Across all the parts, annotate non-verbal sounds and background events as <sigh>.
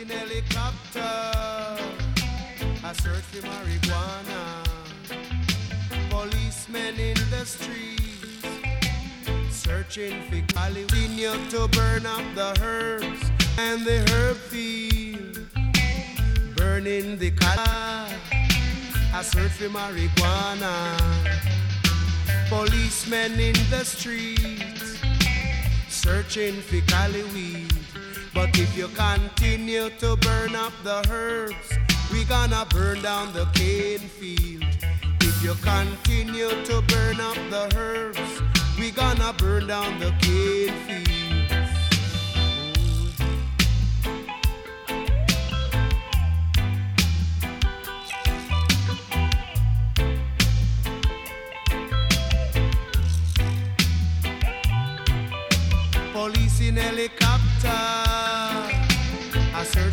in helicopter, a search for marijuana. Policemen in the streets, searching for Cali. to burn up the herbs and the herb field, burning the Cali. A search for marijuana. Policemen in the streets, searching for Cali weed. But if you continue to burn up the herbs, we gonna burn down the cane field. If you continue to burn up the herbs, we gonna burn down the cane field. Police in helicopter,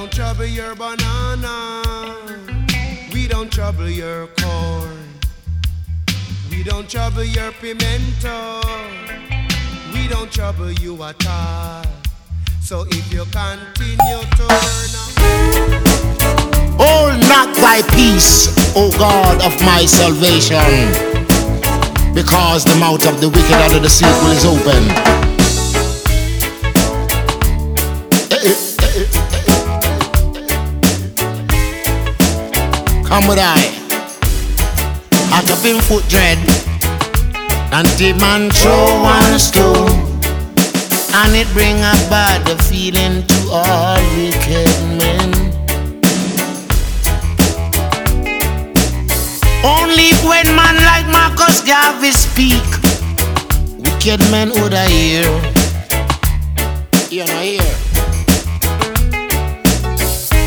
Don't trouble your banana. We don't trouble your corn. We don't trouble your pimento. We don't trouble you at all. So if you continue to burn. Hold oh, not thy peace, O God of my salvation, because the mouth of the wicked of the deceitful is open. With I. Up in foot dread. And the man throw one stone. And it bring a bad feeling to all wicked men. Only when man like Marcus Garvey speak, wicked men would I hear. You know hear.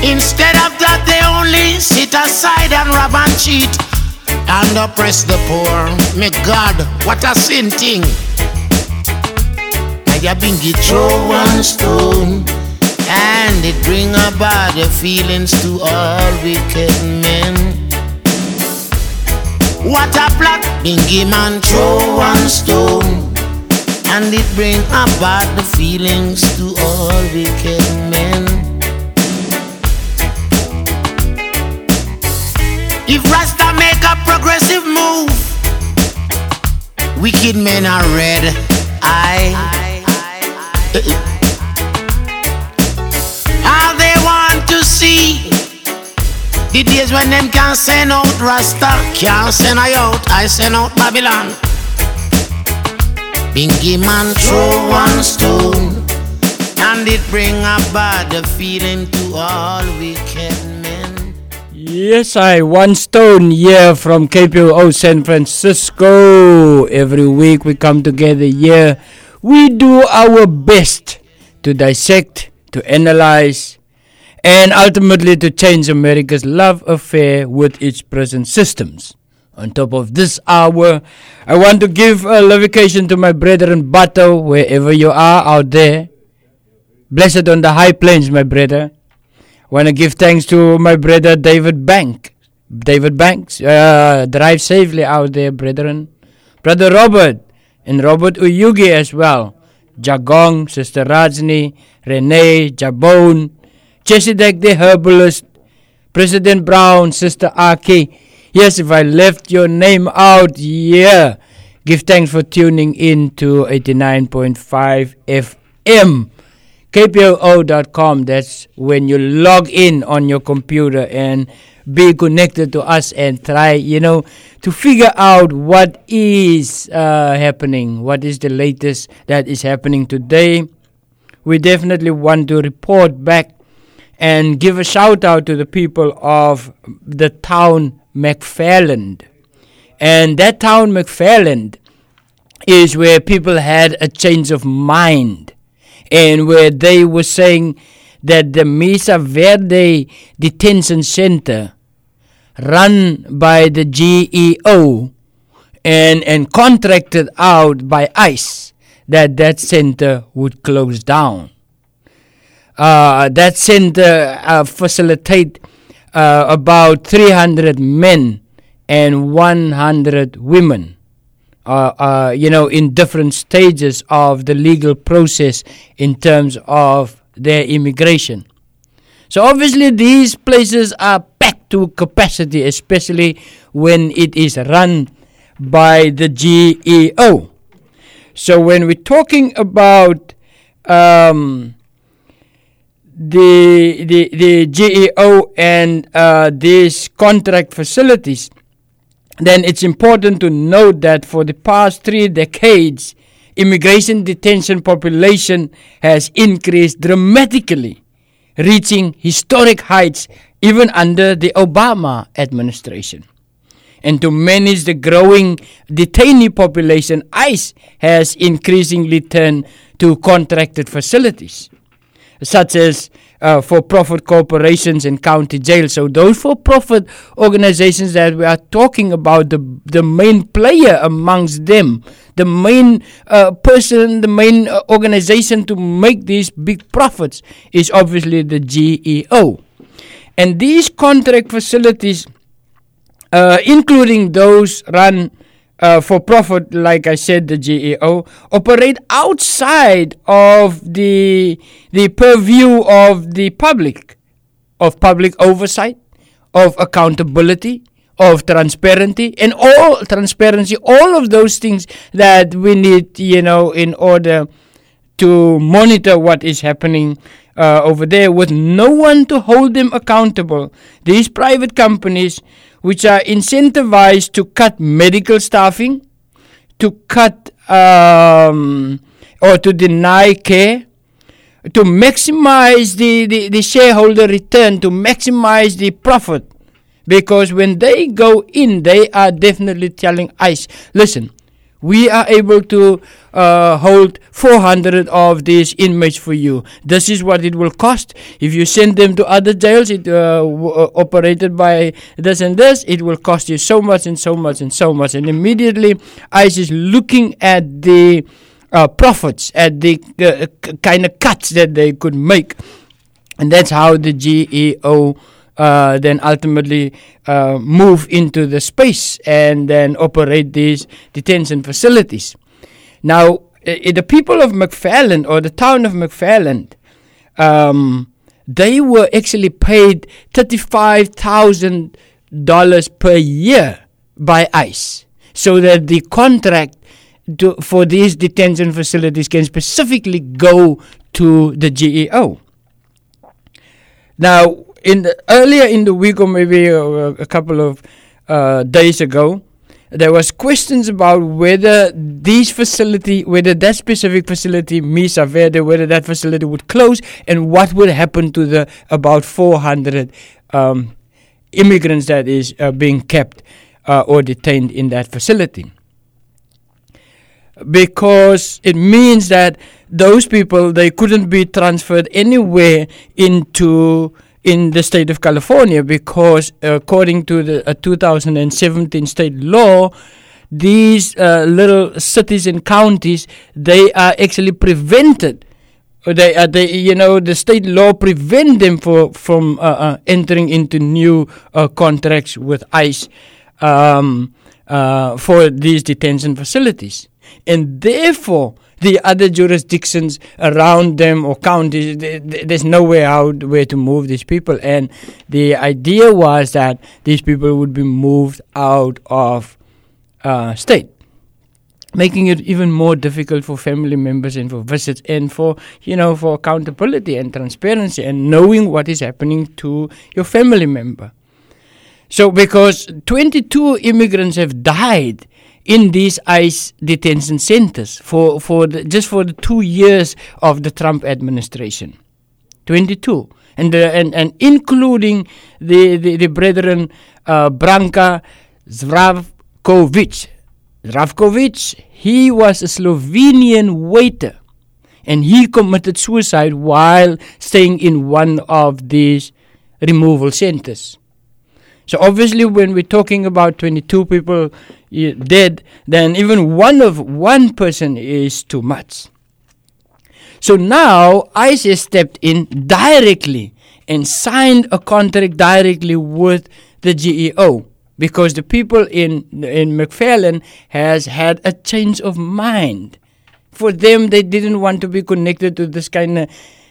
Instead of that, they only sit aside and rob and cheat and oppress the poor. May God, what a sin thing. I have been throw one stone and it bring about the feelings to all wicked men. What a plot, Bingy man throw one stone and it bring about the feelings to all wicked men. If Rasta make a progressive move, wicked men are red. I. How they want to see the days when them can't send out Rasta, can't send I out, I send out Babylon. Bingy man throw one stone, and it bring a bad feeling to all wicked men. Yes, I one stone here from KPOO San Francisco. Every week we come together here. We do our best to dissect, to analyze, and ultimately to change America's love affair with its present systems. On top of this hour, I want to give a lavication to my brethren Bato, wherever you are out there. Blessed on the high plains, my brother. Want to give thanks to my brother David Bank. David Banks, uh, drive safely out there, brethren. Brother Robert and Robert Uyugi as well. Jagong, Sister Rajni, Renee, Jabone, Chesedek the herbalist, President Brown, Sister Aki. Yes, if I left your name out, yeah. Give thanks for tuning in to 89.5 FM. KPOO.com. That's when you log in on your computer and be connected to us and try, you know, to figure out what is uh, happening, what is the latest that is happening today. We definitely want to report back and give a shout out to the people of the town McFarland. And that town McFarland is where people had a change of mind and where they were saying that the Mesa Verde Detention Center, run by the GEO and, and contracted out by ICE, that that center would close down. Uh, that center uh, facilitate uh, about 300 men and 100 women. Uh, uh, you know, in different stages of the legal process in terms of their immigration. So obviously, these places are packed to capacity, especially when it is run by the GEO. So when we're talking about um, the, the, the GEO and uh, these contract facilities, then it's important to note that for the past three decades, immigration detention population has increased dramatically, reaching historic heights even under the Obama administration. And to manage the growing detainee population, ICE has increasingly turned to contracted facilities, such as uh, for profit corporations and county jails. So, those for profit organizations that we are talking about, the, the main player amongst them, the main uh, person, the main uh, organization to make these big profits is obviously the GEO. And these contract facilities uh, including those run uh, for profit, like I said, the GEO, operate outside of the the purview of the public, of public oversight, of accountability, of transparency, and all transparency, all of those things that we need, you know, in order to monitor what is happening uh, over there with no one to hold them accountable. These private companies which are incentivized to cut medical staffing, to cut um, or to deny care, to maximize the, the, the shareholder return, to maximize the profit. Because when they go in, they are definitely telling ICE, listen, we are able to uh, hold 400 of these inmates for you. This is what it will cost. If you send them to other jails, it uh, w- uh, operated by this and this, it will cost you so much and so much and so much. And immediately, ICE is looking at the uh, profits, at the uh, kind of cuts that they could make. And that's how the GEO uh, then ultimately uh, move into the space and then operate these detention facilities. Now, the people of McFarland or the town of McFarland, um, they were actually paid thirty-five thousand dollars per year by ICE, so that the contract to, for these detention facilities can specifically go to the GEO. Now, in the, earlier in the week, or maybe a, a couple of uh, days ago, there was questions about whether these facility, whether that specific facility, Mesa Verde, whether that facility would close, and what would happen to the about 400 um, immigrants that is uh, being kept uh, or detained in that facility. Because it means that those people they couldn't be transferred anywhere into in the state of California because according to the uh, 2017 state law these uh, little cities and counties they are actually prevented. Or they uh, they you know the state law prevent them for from uh, uh, entering into new uh, contracts with ICE um, uh, for these detention facilities. And therefore the other jurisdictions around them or counties, There's no way out where to move these people. And the idea was that these people would be moved out of uh, state, making it even more difficult for family members and for visits and for you know for accountability and transparency and knowing what is happening to your family member. So, because 22 immigrants have died in these ICE detention centers for, for the, just for the two years of the Trump administration. 22. And, the, and, and including the, the, the brethren uh, Branka Zdravkovic. Zdravkovic, he was a Slovenian waiter. and he committed suicide while staying in one of these removal centers. So obviously, when we're talking about 22 people dead, then even one of one person is too much. So now ISIS stepped in directly and signed a contract directly with the GEO because the people in in McPherson has had a change of mind. For them, they didn't want to be connected to this kind of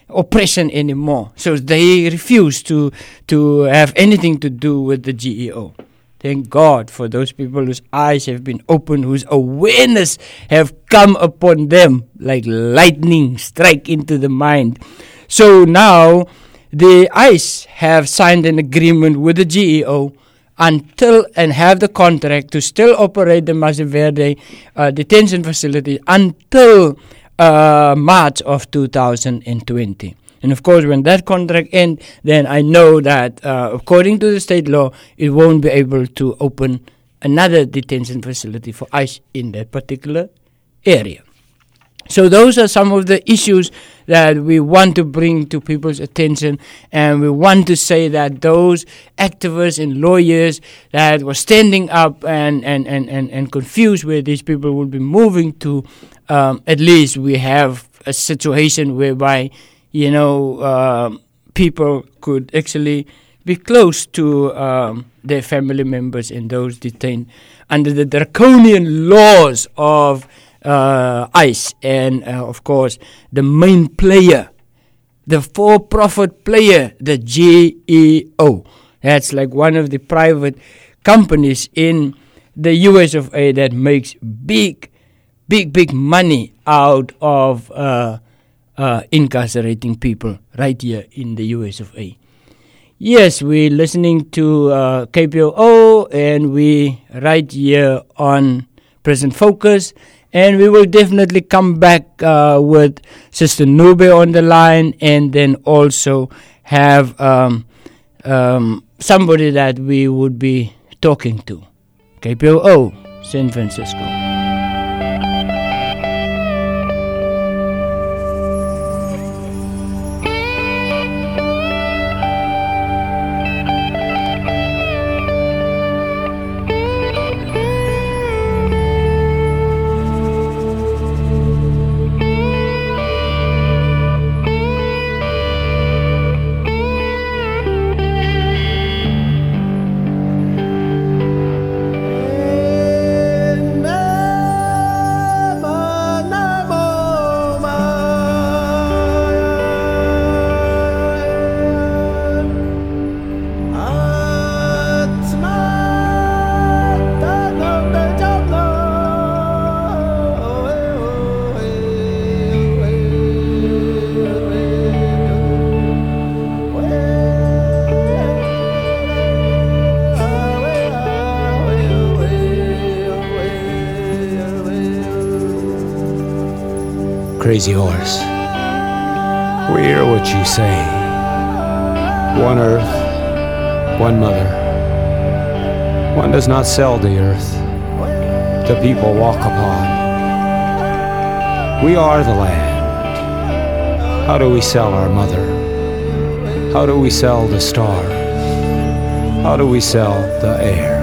oppression anymore, so they refused to to have anything to do with the GEO. Thank God for those people whose eyes have been opened, whose awareness have come upon them like lightning strike into the mind. So now the ICE have signed an agreement with the GEO until and have the contract to still operate the Mesa Verde uh, detention facility until uh, March of 2020. And of course, when that contract ends, then I know that uh, according to the state law, it won't be able to open another detention facility for ICE in that particular area. So those are some of the issues that we want to bring to people's attention, and we want to say that those activists and lawyers that were standing up and and and and, and confused where these people will be moving to, um, at least we have a situation whereby you know, uh, people could actually be close to um, their family members and those detained under the draconian laws of uh, ICE and, uh, of course, the main player, the for profit player, the GEO. That's like one of the private companies in the US of A that makes big, big, big money out of. Uh, uh, incarcerating people right here in the US of A. Yes, we're listening to uh, KPOO and we right here on Prison Focus. And we will definitely come back uh, with Sister Nube on the line and then also have um, um, somebody that we would be talking to. KPOO, San Francisco. Crazy horse. We hear what you say. One earth, one mother. One does not sell the earth, the people walk upon. We are the land. How do we sell our mother? How do we sell the stars? How do we sell the air?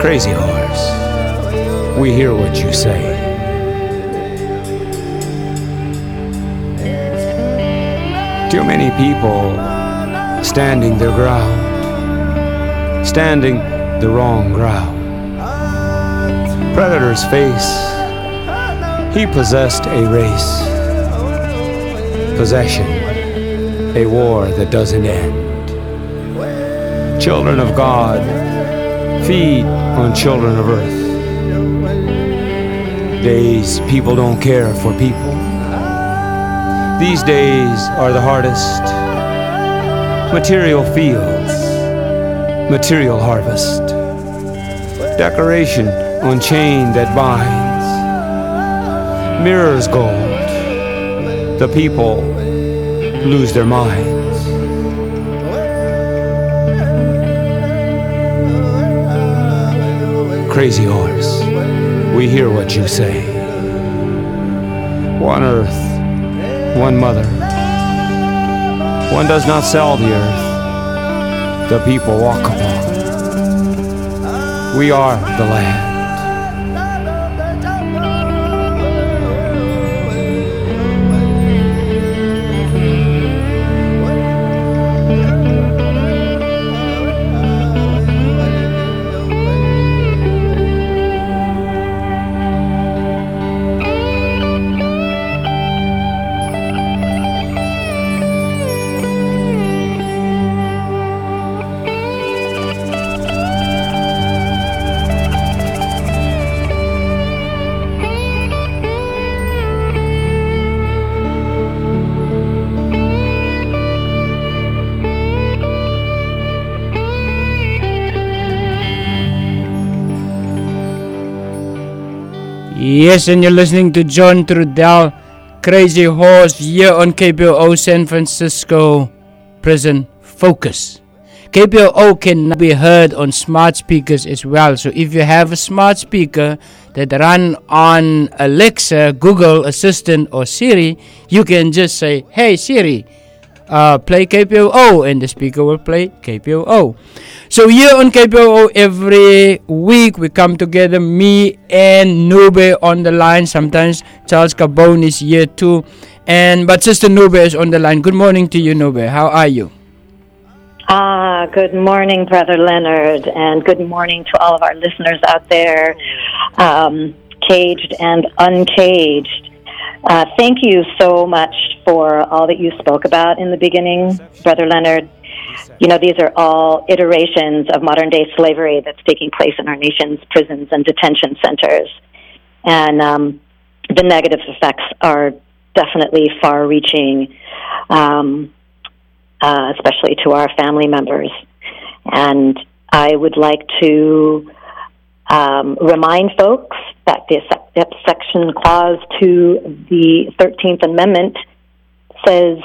Crazy horse, we hear what you say. Too many people standing their ground, standing the wrong ground. Predator's face, he possessed a race, possession, a war that doesn't end. Children of God, feed on children of earth. Days people don't care for people. These days are the hardest. Material fields, material harvest. Decoration on chain that binds. Mirrors gold. The people lose their minds. Crazy horse, we hear what you say. One earth, one mother. One does not sell the earth, the people walk upon. We are the land. Yes, and you're listening to John Trudell, Crazy Horse, here on KPOO San Francisco Prison Focus. KPOO can be heard on smart speakers as well. So if you have a smart speaker that run on Alexa, Google Assistant, or Siri, you can just say, "Hey Siri, uh, play KPOO, and the speaker will play KPOO. So here on KPOO, every week we come together, me and Nube on the line. Sometimes Charles Cabone is here too, and but Sister Nube is on the line. Good morning to you, Nube. How are you? Ah, good morning, Brother Leonard, and good morning to all of our listeners out there, um, caged and uncaged. Uh, thank you so much for all that you spoke about in the beginning, Brother Leonard. You know, these are all iterations of modern day slavery that's taking place in our nation's prisons and detention centers. And um, the negative effects are definitely far reaching. Um, uh, especially to our family members. And I would like to um, remind folks that the section clause to the 13th Amendment says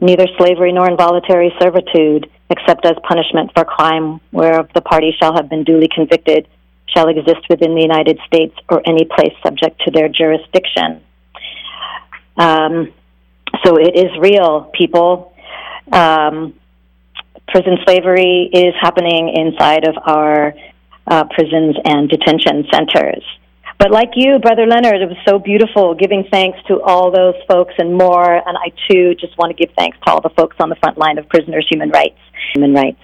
neither slavery nor involuntary servitude, except as punishment for crime whereof the party shall have been duly convicted, shall exist within the United States or any place subject to their jurisdiction. Um, so it is real, people um, prison slavery is happening inside of our uh, prisons and detention centers. But like you, Brother Leonard, it was so beautiful giving thanks to all those folks and more. And I too just want to give thanks to all the folks on the front line of prisoners' human rights. Human rights.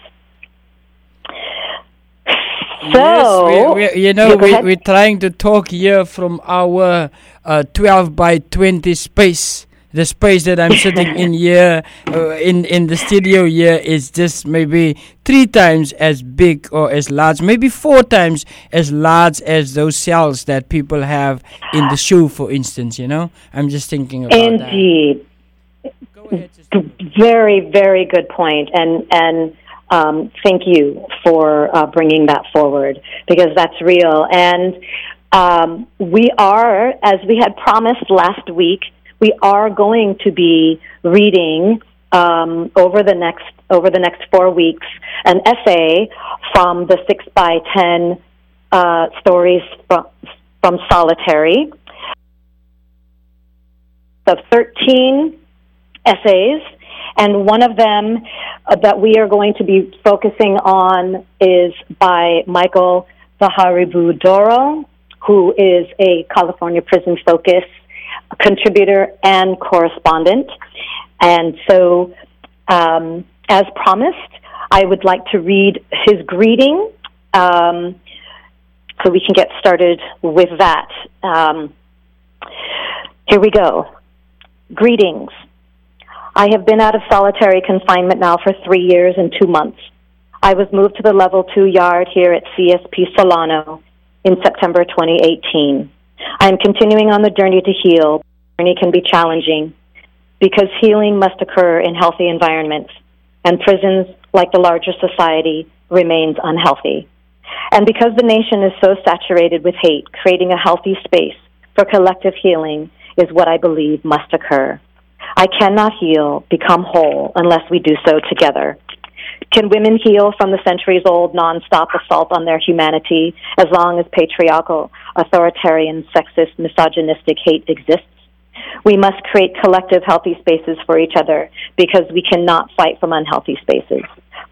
So, yes, we, we, you know, we, we're trying to talk here from our uh, 12 by 20 space the space that I'm sitting in <laughs> here, uh, in in the studio here, is just maybe three times as big or as large, maybe four times as large as those cells that people have in the shoe, for instance. You know, I'm just thinking about that. Indeed. Very, very good point, and and. Um, thank you for uh, bringing that forward because that's real. And um, we are, as we had promised last week, we are going to be reading um, over the next over the next four weeks an essay from the six by ten uh, stories from, from Solitary. Of thirteen essays, and one of them uh, that we are going to be focusing on is by Michael Zaharibu Dorrough, who is a California prison focus contributor and correspondent. And so, um, as promised, I would like to read his greeting um, so we can get started with that. Um, here we go. Greetings. I have been out of solitary confinement now for three years and two months. I was moved to the level two yard here at CSP Solano in September 2018. I am continuing on the journey to heal. The journey can be challenging because healing must occur in healthy environments, and prisons, like the larger society, remains unhealthy. And because the nation is so saturated with hate, creating a healthy space for collective healing is what I believe must occur. I cannot heal, become whole, unless we do so together. Can women heal from the centuries old nonstop assault on their humanity as long as patriarchal, authoritarian, sexist, misogynistic hate exists? We must create collective healthy spaces for each other because we cannot fight from unhealthy spaces.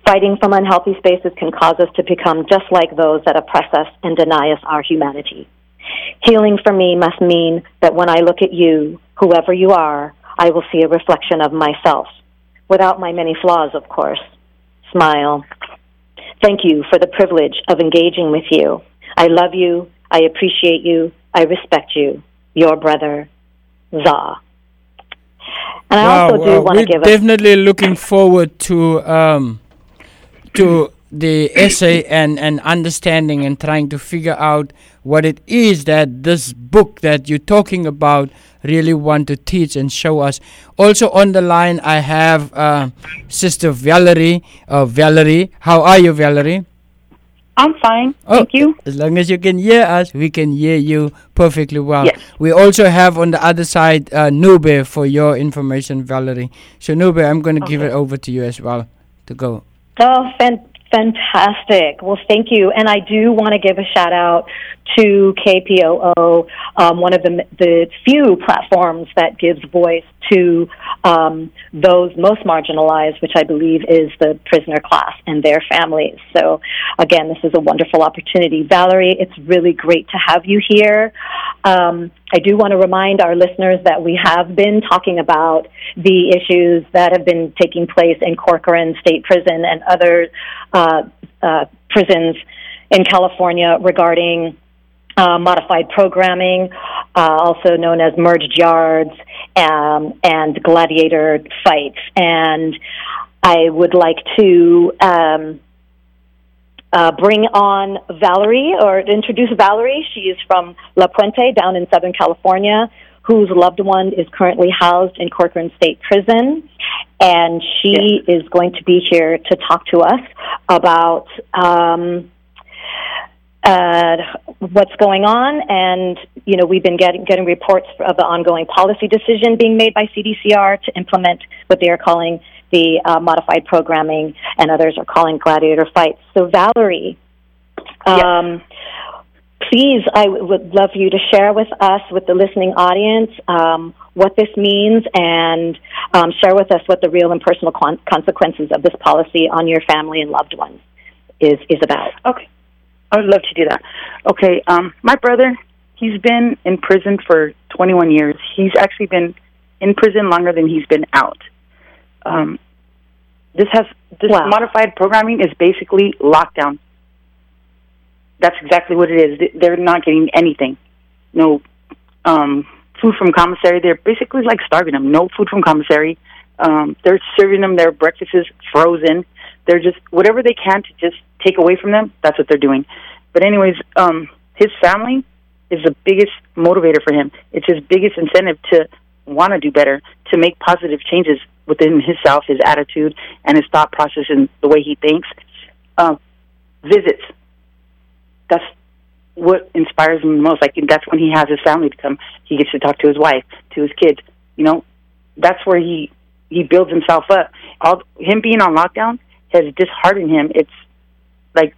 Fighting from unhealthy spaces can cause us to become just like those that oppress us and deny us our humanity. Healing for me must mean that when I look at you, whoever you are, I will see a reflection of myself, without my many flaws, of course. Smile. Thank you for the privilege of engaging with you. I love you. I appreciate you. I respect you. Your brother, Za. And I wow, also do want to give. We're definitely looking forward to um, to the essay and, and understanding and trying to figure out what it is that this book that you're talking about really want to teach and show us. Also on the line, I have uh, Sister Valerie. Uh, Valerie, how are you, Valerie? I'm fine. Oh, Thank you. As long as you can hear us, we can hear you perfectly well. Yes. We also have on the other side uh, Nube for your information, Valerie. So, Nube, I'm going to okay. give it over to you as well to go. Oh, fan- fantastic. Well, thank you. And I do want to give a shout out to KPOO, um, one of the, the few platforms that gives voice to um, those most marginalized, which I believe is the prisoner class and their families. So, again, this is a wonderful opportunity. Valerie, it's really great to have you here. Um, I do want to remind our listeners that we have been talking about the issues that have been taking place in Corcoran State Prison and other uh, uh, prisons in California regarding uh, modified programming, uh, also known as merged yards, um, and gladiator fights. And I would like to um, uh, bring on Valerie or introduce Valerie. She is from La Puente down in Southern California, whose loved one is currently housed in Corcoran State Prison. And she yes. is going to be here to talk to us about. Um, uh, what's going on, and you know we've been getting getting reports of the ongoing policy decision being made by CDCR to implement what they are calling the uh, modified programming, and others are calling gladiator fights. So Valerie, um, please, I w- would love you to share with us, with the listening audience, um, what this means, and um, share with us what the real and personal con- consequences of this policy on your family and loved ones is is about. Okay. I would love to do that. Okay, um, my brother, he's been in prison for 21 years. He's actually been in prison longer than he's been out. Um, this has this wow. modified programming is basically lockdown. That's exactly what it is. They're not getting anything. No um, food from commissary. They're basically like starving them. No food from commissary. Um, they're serving them their breakfasts frozen. They're just whatever they can to just take away from them, that's what they're doing. But anyways, um, his family is the biggest motivator for him. It's his biggest incentive to want to do better, to make positive changes within himself, his attitude, and his thought process, and the way he thinks. Uh, visits. That's what inspires him the most. Like that's when he has his family to come. He gets to talk to his wife, to his kids. You know, that's where he he builds himself up. All him being on lockdown has disheartened him. It's like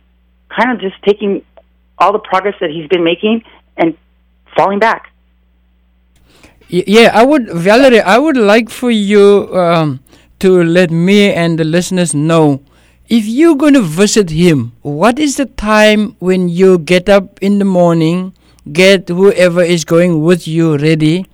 kind of just taking all the progress that he's been making and falling back. Yeah, I would, Valerie, I would like for you um, to let me and the listeners know if you're going to visit him, what is the time when you get up in the morning, get whoever is going with you ready,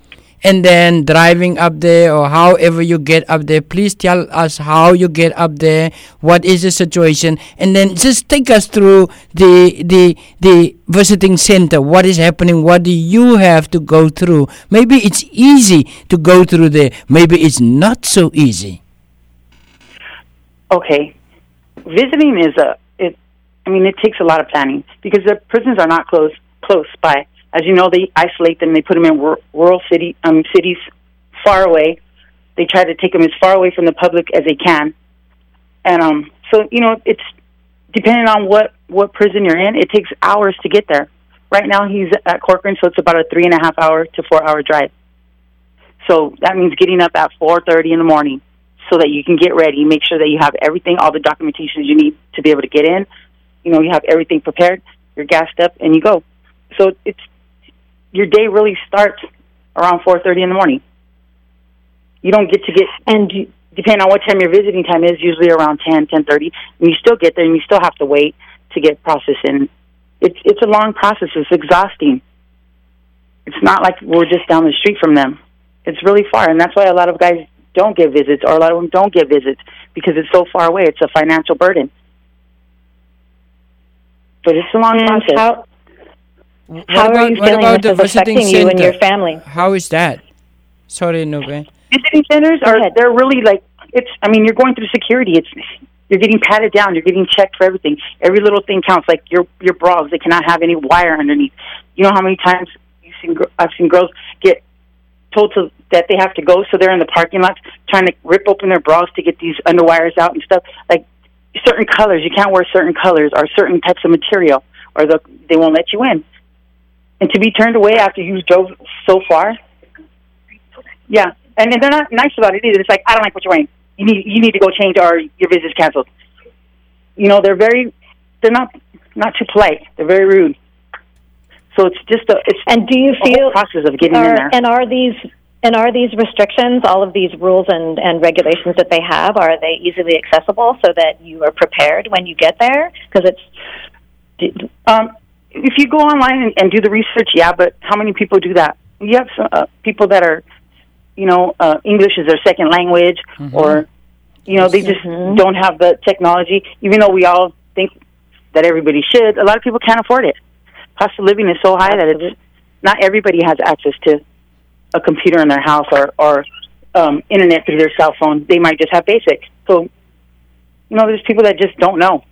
and then driving up there or however you get up there please tell us how you get up there what is the situation and then just take us through the the the visiting center. What is happening? What do you have to go through? Maybe it's easy to go through there. Maybe it's not so easy. Okay. Visiting is a it i mean it takes a lot of planning because the prisons are not close close by as you know, they isolate them. They put them in rural city um, cities far away. They try to take them as far away from the public as they can. And um, so, you know, it's depending on what what prison you're in. It takes hours to get there. Right now, he's at Corcoran, so it's about a three and a half hour to four hour drive. So that means getting up at four thirty in the morning so that you can get ready, make sure that you have everything, all the documentation you need to be able to get in. You know, you have everything prepared, you're gassed up, and you go. So it's your day really starts around 4:30 in the morning. You don't get to get And you, depending on what time your visiting time is, usually around 10, 10:30, and you still get there and you still have to wait to get processed in. It's it's a long process. It's exhausting. It's not like we're just down the street from them. It's really far, and that's why a lot of guys don't get visits, or a lot of them don't get visits because it's so far away. It's a financial burden. But it's a long and process. how What how about, are you what feeling about this the is visiting affecting you and your family? How is that? Sorry, Nube. visiting centers are they're really like it's i mean you're going through security. It's you're getting patted down. You're getting checked for everything. Every little thing counts like your your bras. They cannot have any wire underneath. You know how many times you've seen gr- i've seen girls get told to that they have to go so they're in the parking lot trying to rip open their bras to get these underwires out and stuff? Like certain colors you can't wear certain colors or certain types of material or the, they won't let you in and to be turned away after you drove so far yeah, and, and they're not nice about it either. It's like I don't like what you're wearing. You need you need to go change, or your visit's canceled. You know, they're very they're not not too polite. They're very rude. So it's just a it's And do you feel process of getting in there. and are these and are these restrictions, all of these rules and, and regulations that they have, are they easily accessible so that you are prepared when you get there? Because it's Um, if you go online and, and do the research, yeah, but how many people do that? You have some uh, people that are, you know, uh, English is their second language, or you know, they just Mhm. don't have the technology. Even though we all think that everybody should, a lot of people can't afford it. Cost of living is so high that it's not everybody has access to a computer in their house or or um, internet through their cell phone. They might just have basic. So, you know, there's people that just don't know.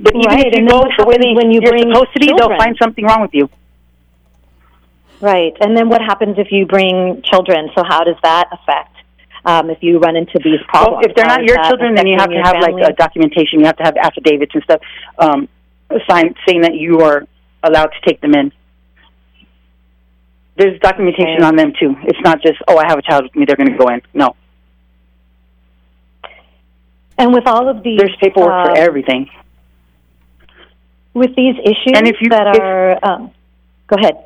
But even Right, if you and go the way they, when you you're bring supposed to be, children? they'll find something wrong with you. right. And then what happens if you bring children? So how does that affect? Um, if you run into these Well, problems, if they're not your children, then you have to have your like a documentation. You have to have affidavits and stuff um, signed saying that you are allowed to take them in. There's documentation Okay. on them too. It's not just oh, I have a child with me; they're going to go in. No, And with all of these, there's paperwork um, for everything. With these issues And if you- that if- are, um, go ahead.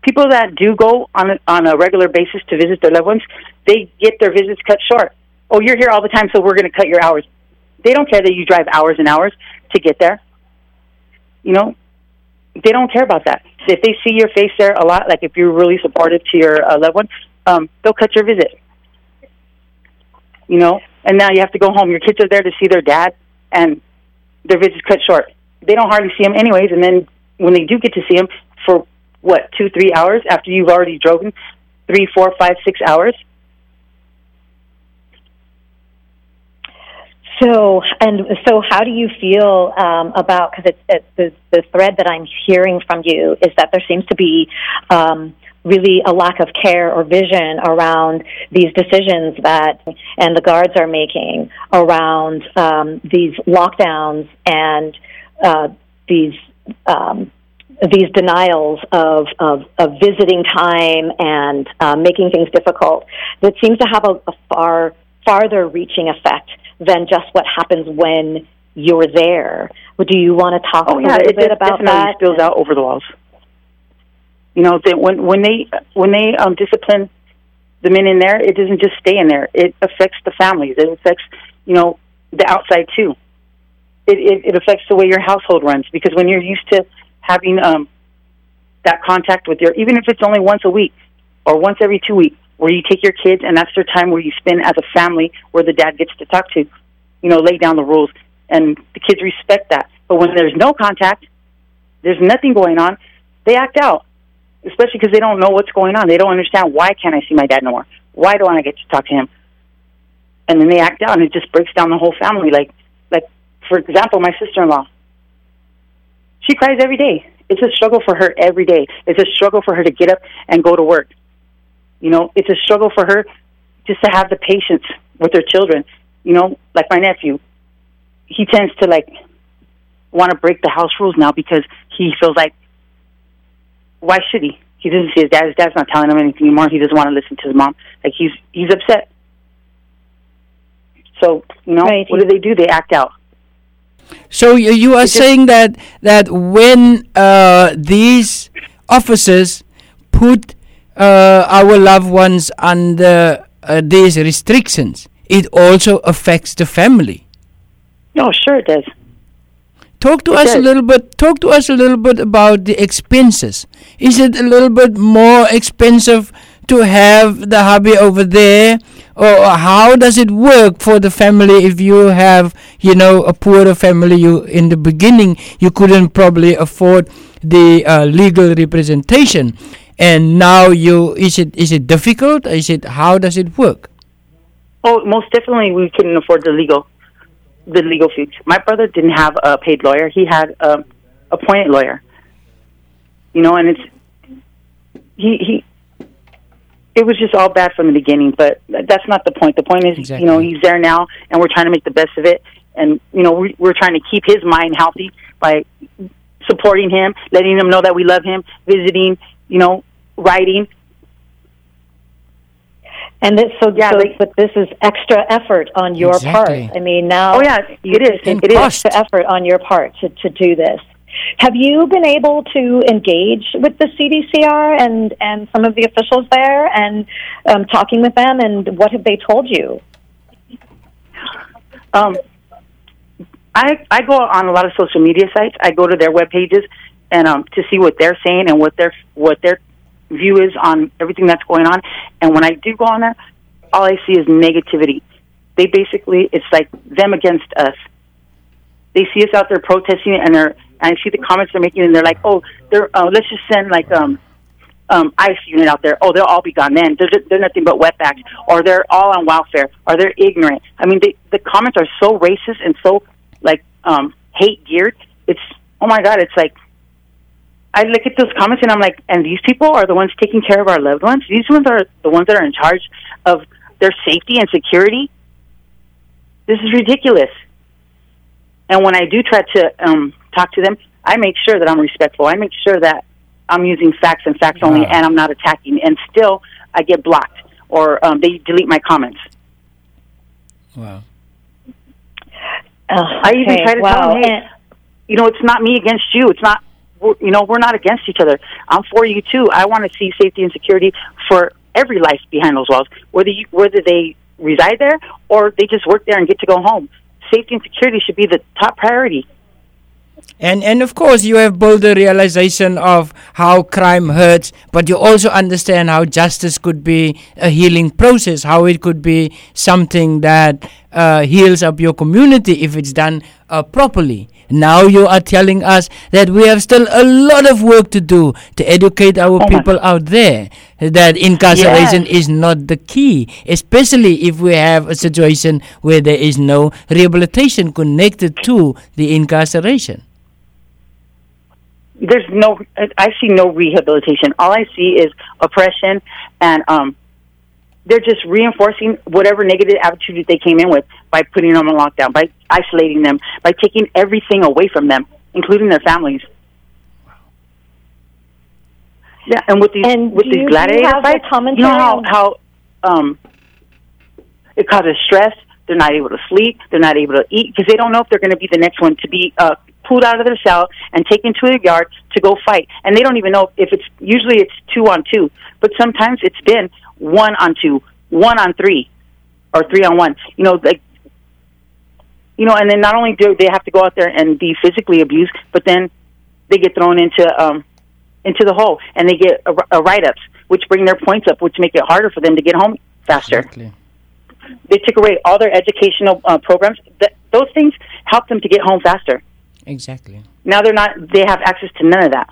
People that do go on a, on a regular basis to visit their loved ones, they get their visits cut short. Oh, you're here all the time, so we're going to cut your hours. They don't care that you drive hours and hours to get there. You know, they don't care about that. If they see your face there a lot, like if you're really supportive to your uh, loved one, um, they'll cut your visit. You know, and now you have to go home. Your kids are there to see their dad, and their visit's cut short. They don't hardly see them anyways, and then when they do get to see them for what two, three hours after you've already driven three, four, five, six hours. So and so, how do you feel um, about? Because it's, it's the the thread that I'm hearing from you is that there seems to be um, really a lack of care or vision around these decisions that and the guards are making around um, these lockdowns and uh, these. Um, these denials of, of, of visiting time and uh, making things difficult that seems to have a, a far farther reaching effect than just what happens when you're there. Do you want to talk Oh a yeah, little it bit de- about definitely that? spills out over the walls. You know, that when when they when they um, discipline the men in there, it doesn't just stay in there. It affects the families. It affects you know the outside too. It it, it affects the way your household runs because when you're used to having um, that contact with your even if it's only once a week or once every two weeks, where you take your kids and that's their time where you spend as a family, where the dad gets to talk to, you know, lay down the rules, and the kids respect that. But when there's no contact, there's nothing going on, they act out, especially because they don't know what's going on. They don't understand why can't I see my dad no more? Why don't I get to talk to him? And then they act out, and it just breaks down the whole family. Like, for example, my sister-in-law. She cries every day. It's a struggle for her every day. It's a struggle for her to get up and go to work. You know, it's a struggle for her just to have the patience with her children. You know, like my nephew, he tends to like want to break the house rules now because he feels like why should he? He doesn't see his dad. His dad's not telling him anything anymore. He doesn't want to listen to his mom. Like he's he's upset. So you know, Right. what do they do? They act out. So you, you are saying that that when uh, these officers put uh, our loved ones under uh, these restrictions, it also affects the family. No, sure it does. Talk to It us a little bit. Talk to us a little bit about the expenses. Is it a little bit more expensive to have the hubby over there, or how does it work for the family if you have, you know, a poorer family? You in the beginning you couldn't probably afford the uh, legal representation, and now you is it is it difficult? Is it how does it work? Oh, most definitely, we couldn't afford the legal, the legal fees. My brother didn't have a paid lawyer; he had a appointed lawyer. You know, and it's he he. It was just all bad from the beginning, but that's not the point. The point is, you know, he's there now, and we're trying to make the best of it. And you know, we, we're trying to keep his mind healthy by supporting him, letting him know that we love him, visiting, you know, writing. And this, so, Yeah, so like- but this is extra effort on your Exactly. part. I mean, now Oh yeah, it is. And It is. cost. extra effort on your part to, to do this. Have you been able to engage with the CDCR and, and some of the officials there and um, talking with them, and what have they told you? Um, I I go on a lot of social media sites. I go to their web pages and um to see what they're saying and what their what their view is on everything that's going on. And when I do go on there, all I see is negativity. They basically it's like them against us. They see us out there protesting and they're I see the comments they're making and they're like, oh, they're uh, let's just send like um um, ICE unit out there. Oh, they'll all be gone then. They're, they're nothing but wetbacks, or they're all on welfare, or they're ignorant. I mean, they, the comments are so racist and so like um, hate geared. It's oh my god, it's like I look at those comments and I'm like, and these people are the ones taking care of our loved ones. These ones are the ones that are in charge of their safety and security. This is ridiculous. And when I do try to um, talk to them, I make sure that I'm respectful. I make sure that I'm using facts and facts only, Wow. and I'm not attacking. And still, I get blocked or um, they delete my comments. Wow. I even try to wow. tell them, hey, you know, it's not me against you. It's not, you know, we're not against each other. I'm for you too. I want to see safety and security for every life behind those walls, whether you, whether they reside there or they just work there and get to go home. Safety and security should be the top priority. And and of course you have both the realization of how crime hurts, but you also understand how justice could be a healing process, how it could be something that uh, heals up your community if it's done uh, properly. Now you are telling us that we have still a lot of work to do to educate our my- people out there that incarceration Yes. is not the key, especially if we have a situation where there is no rehabilitation connected to the incarceration. There's no I see no rehabilitation. All I see is oppression and um they're just reinforcing whatever negative attitude they came in with by putting them on lockdown, by isolating them, by taking everything away from them, including their families. Yeah, and with these And with these you- gladiator fights, you commentary know how how um it causes stress. They're not able to sleep. They're not able to eat because they don't know if they're going to be the next one to be uh, pulled out of their cell and taken to a yard to go fight. And they don't even know if it's usually it's two on two, but sometimes it's been one on two, one on three, or three on one. You know, like you know, and then not only do they have to go out there and be physically abused, but then they get thrown into um into the hole and they get a, a write ups, which bring their points up, which make it harder for them to get home faster Exactly. they took away all their educational uh, programs. That those things helped them to get home faster. Exactly. Now they're not. They have access to none of that.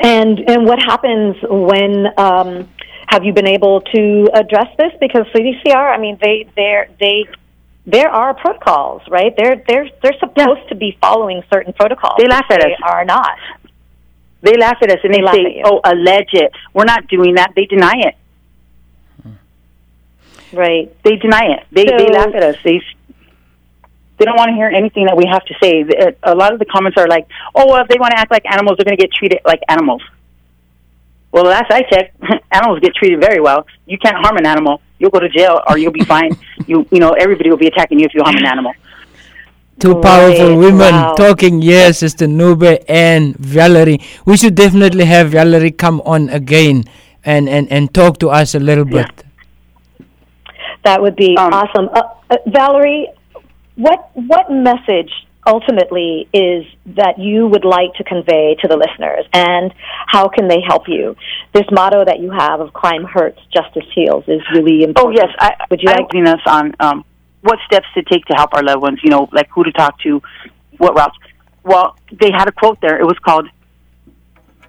And and what happens when um, have you been able to address this? Because CDCR, I mean, they there they there are protocols, right? They're they're they're supposed to be following certain protocols. They laugh but at they us. are not. They laugh at us and they, They say, "Oh, allege it." We're not doing that. They deny it. Right. They deny it. They they laugh at us. They they don't want to hear anything that we have to say. A lot of the comments are like, "Oh, well, if they want to act like animals, they're going to get treated like animals." Well, last I checked, <laughs> animals get treated very well. You can't harm an animal. You'll go to jail or you'll be <laughs> fined. you you know everybody will be attacking you if you harm an animal. two powerful Right, women wow. talking here, Sister Nube and Valerie. We should definitely have Valerie come on again and, and, and talk to us a little Yeah. bit. That would be Um, awesome. Uh, uh, Valerie, what what message ultimately is that you would like to convey to the listeners, and how can they help you? This motto that you have of "Crime hurts, justice heals" is really important. Oh yes, I Would you I like- like us on um, what steps to take to help our loved ones? You know, like who to talk to, what routes. Well, they had a quote there. It was called.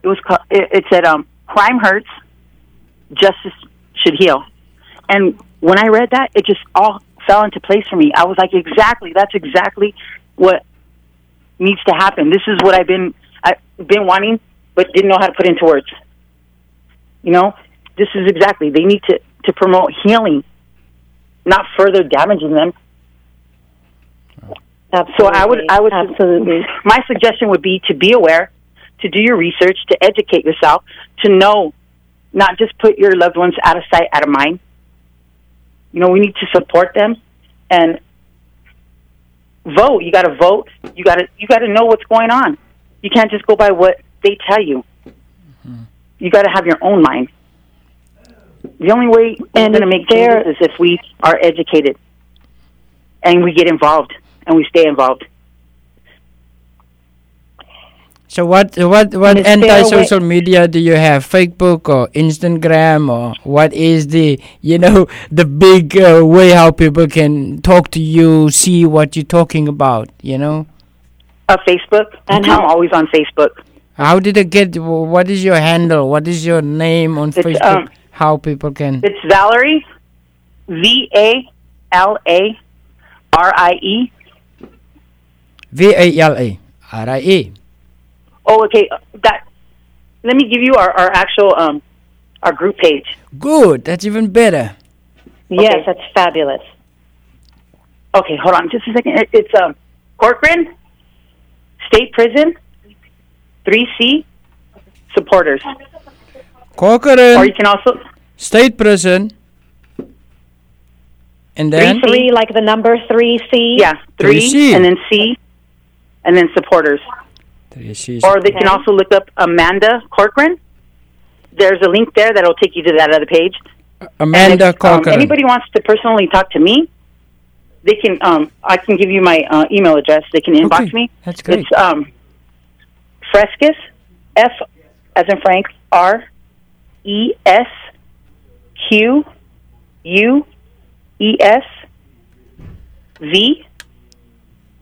It was called. It, it said, um, "Crime hurts, justice should heal." And when I read that, it just all fell into place for me. I was like, exactly. That's exactly what needs to happen. This is what I've been I've been wanting, but didn't know how to put into words. You know, this is exactly they need to to promote healing, not further damaging them. Absolutely. So I would I would absolutely. My suggestion would be to be aware, to do your research, to educate yourself, to know, not just put your loved ones out of sight, out of mind. You know, we need to support them and vote. You got to vote. You got to you got to know what's going on. You can't just go by what they tell you. Mm-hmm. You got to have your own mind. The only way we're And going to make changes is if we are educated and we get involved and we stay involved. So what what what And is there a anti-social media do you have? Facebook or Instagram or what is the you know <laughs> the big uh, way how people can talk to you, see what you're talking about? You know, Uh, Facebook. And I'm always on Facebook. how did it get? What is your handle? What is your name on It's, Facebook? um, how people can? It's Valerie, V A L A R I E. V A L A R I E. Oh, okay. That. Let me give you our, our actual um our group page. Good. That's even better. Yes, Okay. that's fabulous. Okay, hold on just a second. It, it's um Corcoran State Prison, three C supporters, Corcoran. or you can also State Prison. And then Three, like the number three C. yeah three 3C. and then C, and then supporters. C's. Or they can also look up Amanda Corcoran. There's a link there that'll take you to that other page. Amanda And if, um, Corcoran. anybody wants to personally talk to me, they can. Um, I can give you my uh, email address. They can inbox Okay, me. that's great. It's um, Fresques, F as in Frank, R E S Q U E S V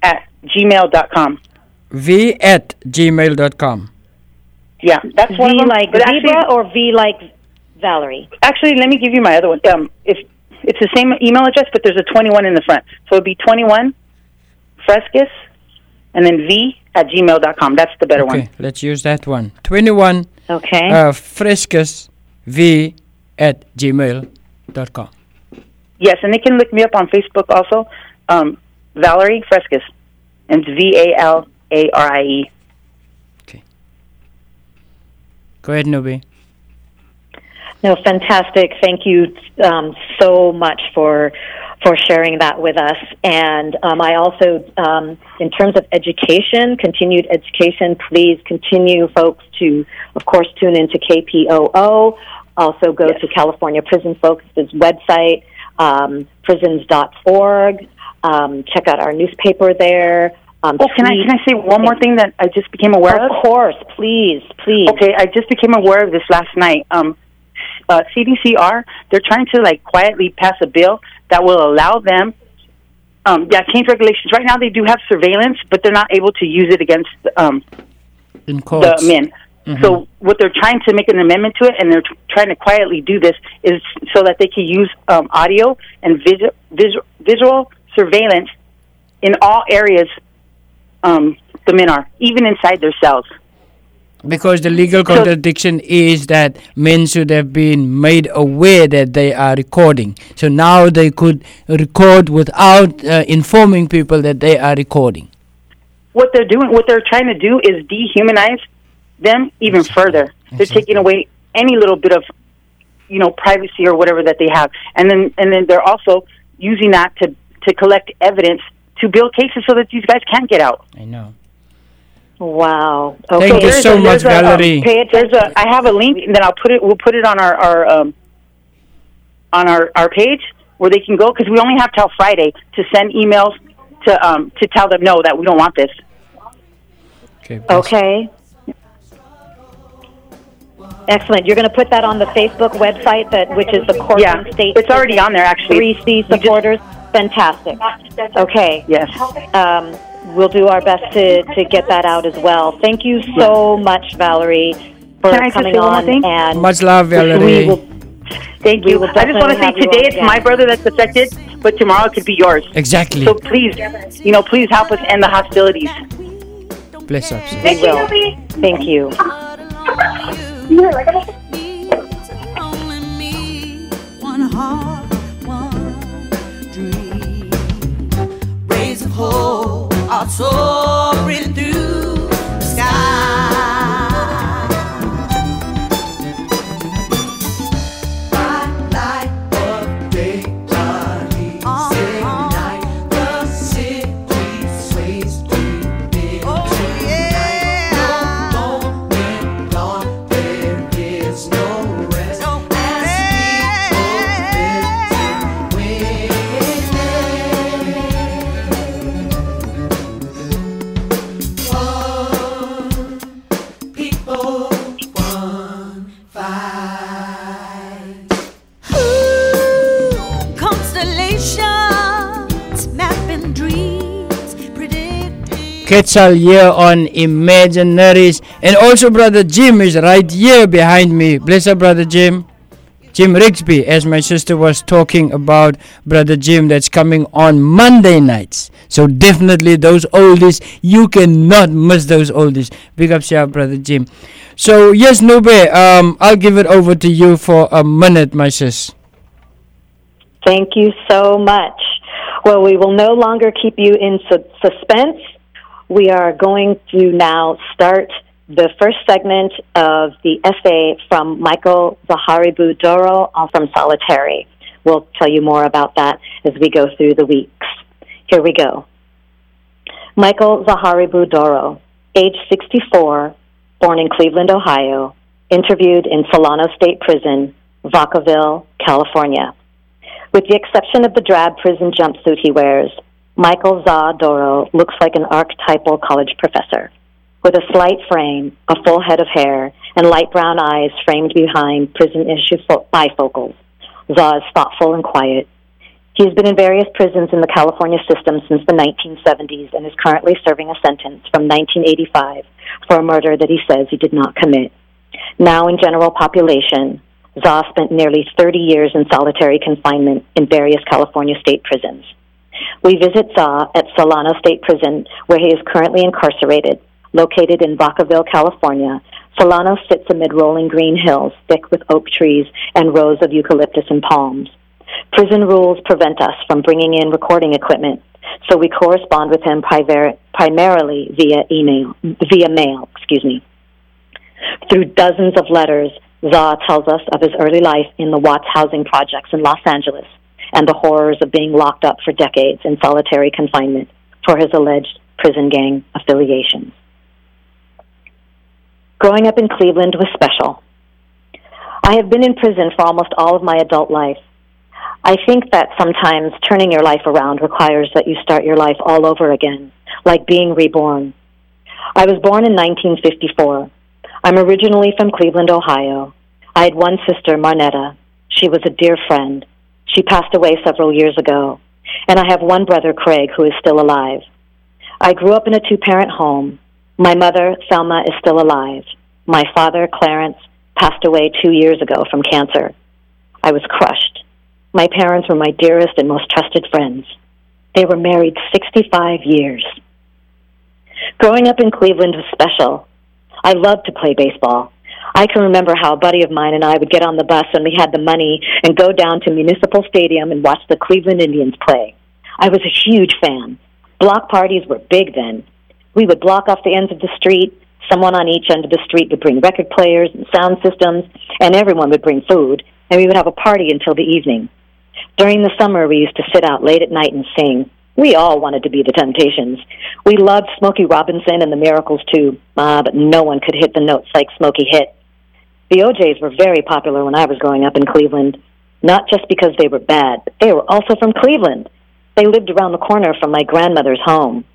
at gmail dot com. V at gmail.com. Yeah, that's V one of them. like But zebra actually, or V like Valerie. actually, let me give you my other one. Um, if it's the same email address, but there's a 21 in the front, so it'd be 21 Fresques, and then V at gmail dot com. That's the better one. Okay, one. let's use that one. 21 Okay. uh, fresques v at gmail.com. Yes, and they can look me up on Facebook also. Um, Valerie Fresques, and it's V A L A R I E. Okay. Go ahead, Nubi. No, fantastic. Thank you um, so much for for sharing that with us. And um, I also, um, in terms of education, continued education, please continue, folks, to of course tune into KPOO. Also, go Yes. to California Prison Focus's website, um, prisons.org. Um, check out our newspaper there. Um, Oh, can I can I say one more thing that I just became aware of? Of course, please, please. Okay, I just became aware of this last night. Um, uh, CDCR, they're trying to like quietly pass a bill that will allow them, um, yeah, change regulations. Right now, they do have surveillance, but they're not able to use it against um, In courts. the men. So what they're trying to make an amendment to it, and they're t- trying to quietly do this, is so that they can use um, audio and visual, visual visual surveillance in all areas. Um, the men are even inside their cells. Because the legal contradiction is that men should have been made aware that they are recording. So now they could record without uh, informing people that they are recording. what they're doing, what they're trying to do is dehumanize them even further. They're Exactly. taking away any little bit of, you know, privacy or whatever that they have, and then and then they're also using that to to collect evidence to build cases so that these guys can't get out. I know. Wow. Thank Okay. you there's so a- much, a, um, Valerie. Pay There's a I have a link, and then I'll put it. We'll put it on our our um, on our our page where they can go because we only have till Friday to send emails to um to tell them no that we don't want this. Okay. bless- Okay. Excellent. You're going to put that on the Facebook website, that which is the Yeah, Corcoran State. it's already on there actually. Three C We just- supporters. Fantastic. Okay. Yes. Um, we'll do our best to, to get that out as well. Thank you so much, Valerie, for Can I coming say one on. thing? And Much love, Valerie. we will, Thank you. will I just want to say today it's again. my brother that's affected, but tomorrow it could be yours. Exactly. So please, you know, please help us end the hostilities. Bless up. sis. we will. Thank you. Only me, hope are soaring through Quetzal here on Imaginaries. And also, Brother Jim is right here behind me. Bless up, Brother Jim. Jim Rigsby, as my sister was talking about Brother Jim, that's coming on Monday nights. So definitely those oldies, you cannot miss those oldies. Big ups, yeah, Brother Jim. So yes, Nube, um, I'll give it over to you for a minute, my sis. Thank you so much. Well, we will no longer keep you in su- suspense. We are going to now start the first segment of the essay from Michael Zaharibu Dorrough from Solitary. We'll tell you more about that as we go through the weeks. Here we go. Michael Zaharibu Dorrough, age 64, born in Cleveland, Ohio, interviewed in Solano State Prison, Vacaville, California. With the exception of the drab prison jumpsuit he wears, Michael Za Dorrough looks like an archetypal college professor. With a slight frame, a full head of hair, and light brown eyes framed behind prison issue bifocals, Za is thoughtful and quiet. He has been in various prisons in the California system since the 1970s and is currently serving a sentence from 1985 for a murder that he says he did not commit. Now in general population, Za spent nearly 30 years in solitary confinement in various California state prisons. We visit Za at Solano State Prison, where he is currently incarcerated. Located in Vacaville, California, Solano sits amid rolling green hills thick with oak trees and rows of eucalyptus and palms. Prison rules prevent us from bringing in recording equipment, so we correspond with him primarily via email, via mail, excuse me. Through dozens of letters, Za tells us of his early life in the Watts housing projects in Los Angeles and the horrors of being locked up for decades in solitary confinement for his alleged prison gang affiliations. Growing up in Cleveland was special. I have been in prison for almost all of my adult life. I think that sometimes turning your life around requires that you start your life all over again, like being reborn. I was born in 1954. I'm originally from Cleveland, Ohio. I had one sister, Marnetta. She was a dear friend. She passed away several years ago. And I have one brother, Craig, who is still alive. I grew up in a two parent home. My mother, Thelma, is still alive. My father, Clarence, passed away two years ago from cancer. I was crushed. My parents were my dearest and most trusted friends. They were married 65 years. Growing up in Cleveland was special. I loved to play baseball. I can remember how a buddy of mine and I would get on the bus when we had the money and go down to Municipal Stadium and watch the Cleveland Indians play. I was a huge fan. Block parties were big then. We would block off the ends of the street. Someone on each end of the street would bring record players and sound systems, and everyone would bring food, and we would have a party until the evening. During the summer, we used to sit out late at night and sing. We all wanted to be the Temptations. We loved Smokey Robinson and the Miracles too, uh, but no one could hit the notes like Smokey hit. The O'Jays were very popular when I was growing up in Cleveland, not just because they were bad, but they were also from Cleveland. They lived around the corner from my grandmother's home.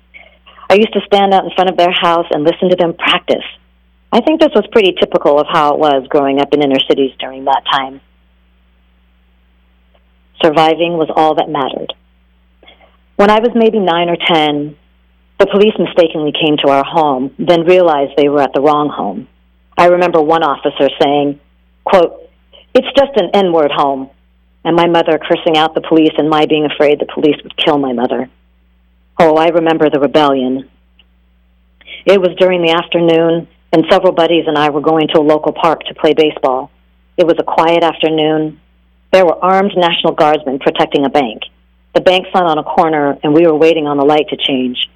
I used to stand out in front of their house and listen to them practice. I think this was pretty typical of how it was growing up in inner cities during that time. Surviving was all that mattered. When I was maybe nine or ten, the police mistakenly came to our home, then realized they were at the wrong home. I remember one officer saying, quote, It's just an N word home, and my mother cursing out the police and my being afraid the police would kill my mother. Oh, I remember the rebellion. It was during the afternoon, and several buddies and I were going to a local park to play baseball. It was a quiet afternoon. There were armed National Guardsmen protecting a bank. The bank sat on a corner, and we were waiting on the light to change.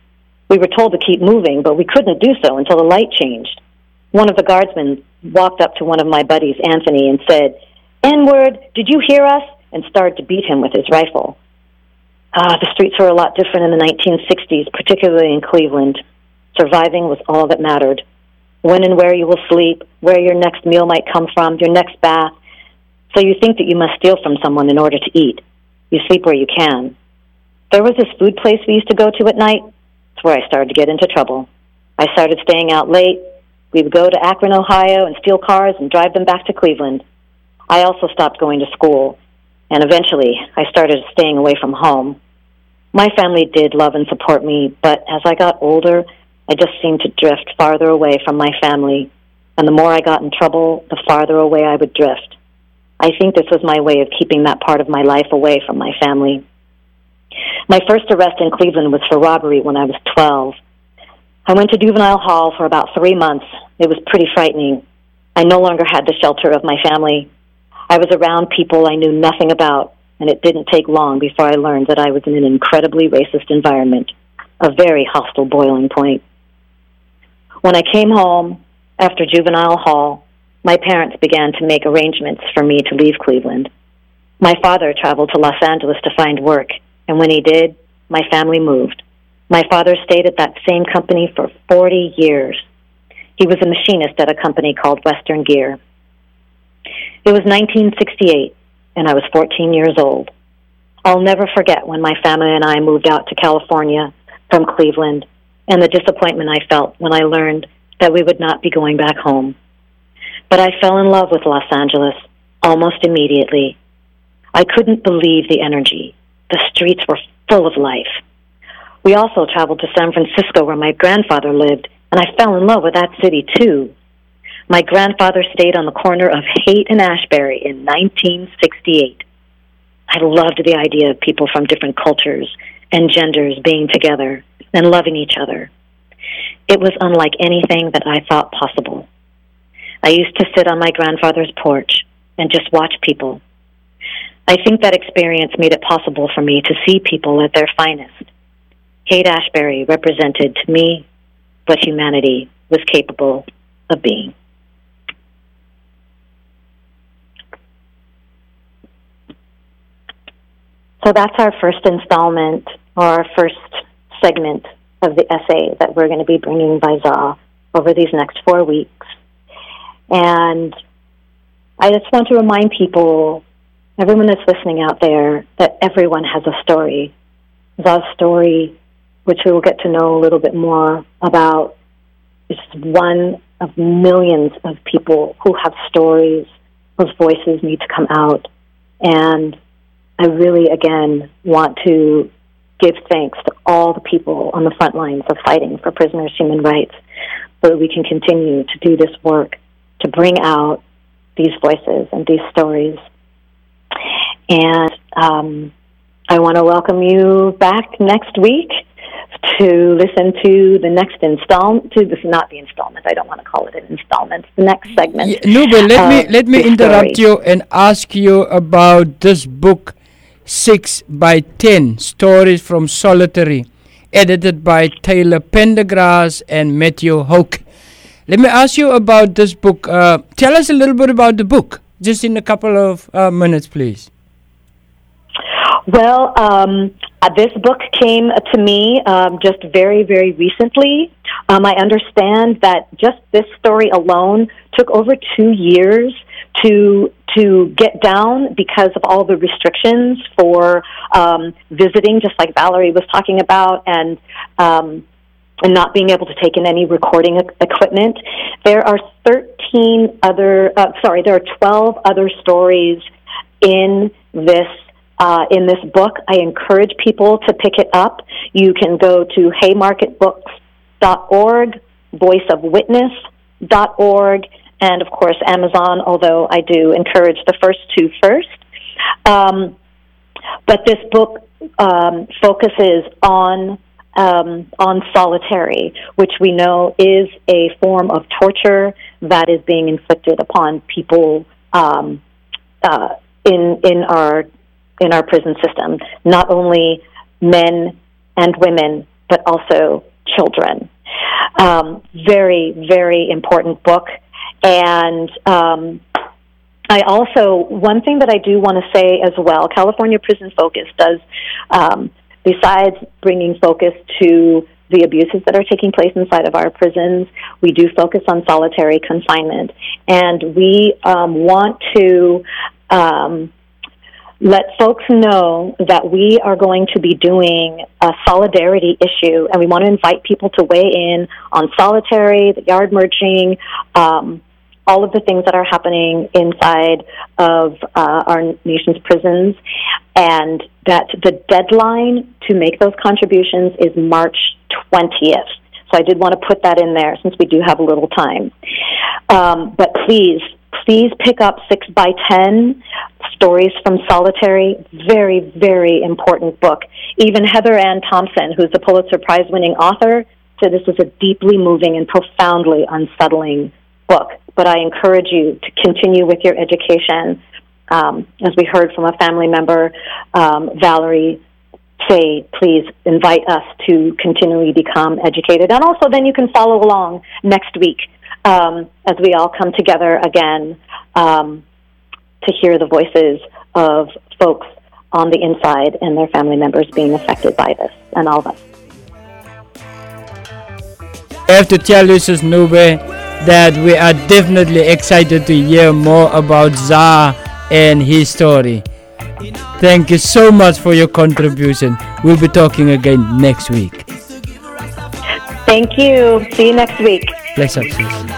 We were told to keep moving, but we couldn't do so until the light changed. One of the guardsmen walked up to one of my buddies, Anthony, and said, N word, did you hear us? and started to beat him with his rifle. Ah, the streets were a lot different in the 1960s, particularly in Cleveland. Surviving was all that mattered. When and where you will sleep, where your next meal might come from, your next bath. So you think that you must steal from someone in order to eat. You sleep where you can. There was this food place we used to go to at night. It's where I started to get into trouble. I started staying out late. We would go to Akron, Ohio, and steal cars and drive them back to Cleveland. I also stopped going to school, and eventually I started staying away from home. My family did love and support me, but as I got older, I just seemed to drift farther away from my family, and the more I got in trouble, the farther away I would drift. I think this was my way of keeping that part of my life away from my family. My first arrest in Cleveland was for robbery when I was 12. I went to juvenile hall for about three months. It was pretty frightening. I no longer had the shelter of my family. I was around people I knew nothing about, and it didn't take long before I learned that I was in an incredibly racist environment, a very hostile boiling point. When I came home after juvenile hall, my parents began to make arrangements for me to leave Cleveland. My father traveled to Los Angeles to find work, and when he did, my family moved. My father stayed at that same company for 40 years. He was a machinist at a company called Western Gear. It was 1968, and I was 14 years old. I'll never forget when my family and I moved out to California from Cleveland and the disappointment I felt when I learned that we would not be going back home. But I fell in love with Los Angeles almost immediately. I couldn't believe the energy. The streets were full of life. We also traveled to San Francisco where my grandfather lived, and I fell in love with that city too. My grandfather stayed on the corner of Haight and Ashbury in 1968. I loved the idea of people from different cultures and genders being together and loving each other. It was unlike anything that I thought possible. I used to sit on my grandfather's porch and just watch people. I think that experience made it possible for me to see people at their finest. Haight Ashbury represented to me what humanity was capable of being. So that's our first installment or our first segment of the essay that we're going to be bringing by Za over these next four weeks. And I just want to remind people, everyone that's listening out there, that everyone has a story. Za's story, which we will get to know a little bit more about, is one of millions of people who have stories whose voices need to come out. And I really, again, want to give thanks to all the people on the front lines of fighting for prisoners' human rights so that we can continue to do this work to bring out these voices and these stories. And um, I want to welcome you back next week to listen to the next installment. To this, not the installment. I don't want to call it an installment. The next segment. Yeah, no, but let me let me interrupt story. you and ask you about this book, Six by Ten Stories from Solitary, edited by Taylor Pendergrass and Mateo Hoke. Let me ask you about this book. Uh, tell us a little bit about the book, just in a couple of uh, minutes, please. Well, um, Uh, this book came to me um, just very, very recently. Um, I understand that just this story alone took over two years to to get down because of all the restrictions for um, visiting, just like Valerie was talking about, and um, and not being able to take in any recording equipment. There are 13 other, uh, sorry, there are 12 other stories in this uh, in this book. I encourage people to pick it up. You can go to haymarketbooks.org, voiceofwitness.org, and of course Amazon. Although I do encourage the first two first. Um, but this book um, focuses on um, on solitary, which we know is a form of torture that is being inflicted upon people um, uh, in in our in our prison system. Not only men and women, but also children. Um, very very important book, and um, I also one thing that I do want to say as well. California Prison Focus does, um, besides bringing focus to the abuses that are taking place inside of our prisons, we do focus on solitary confinement, and we um, want to. Let folks know that we are going to be doing a solidarity issue, and we want to invite people to weigh in on solitary, the yard merging, um, all of the things that are happening inside of uh, our nation's prisons, and that the deadline to make those contributions is March 20th. So I did want to put that in there since we do have a little time. Um, but please, please pick up 6 by 10 Stories from Solitary. Very, very important book. Even Heather Ann Thompson, who's the Pulitzer Prize winning author, said this is a deeply moving and profoundly unsettling book. But I encourage you to continue with your education. Um, as we heard from a family member, um, Valerie say, please invite us to continually become educated. And also, then you can follow along next week um, as we all come together again um, to hear the voices of folks on the inside and their family members being affected by this, and all of us. I have to tell you, Sis Nube, that we are definitely excited to hear more about Za and his story. Thank you so much for your contribution. We'll be talking again next week. Thank you. See you next week. Bless up, sis.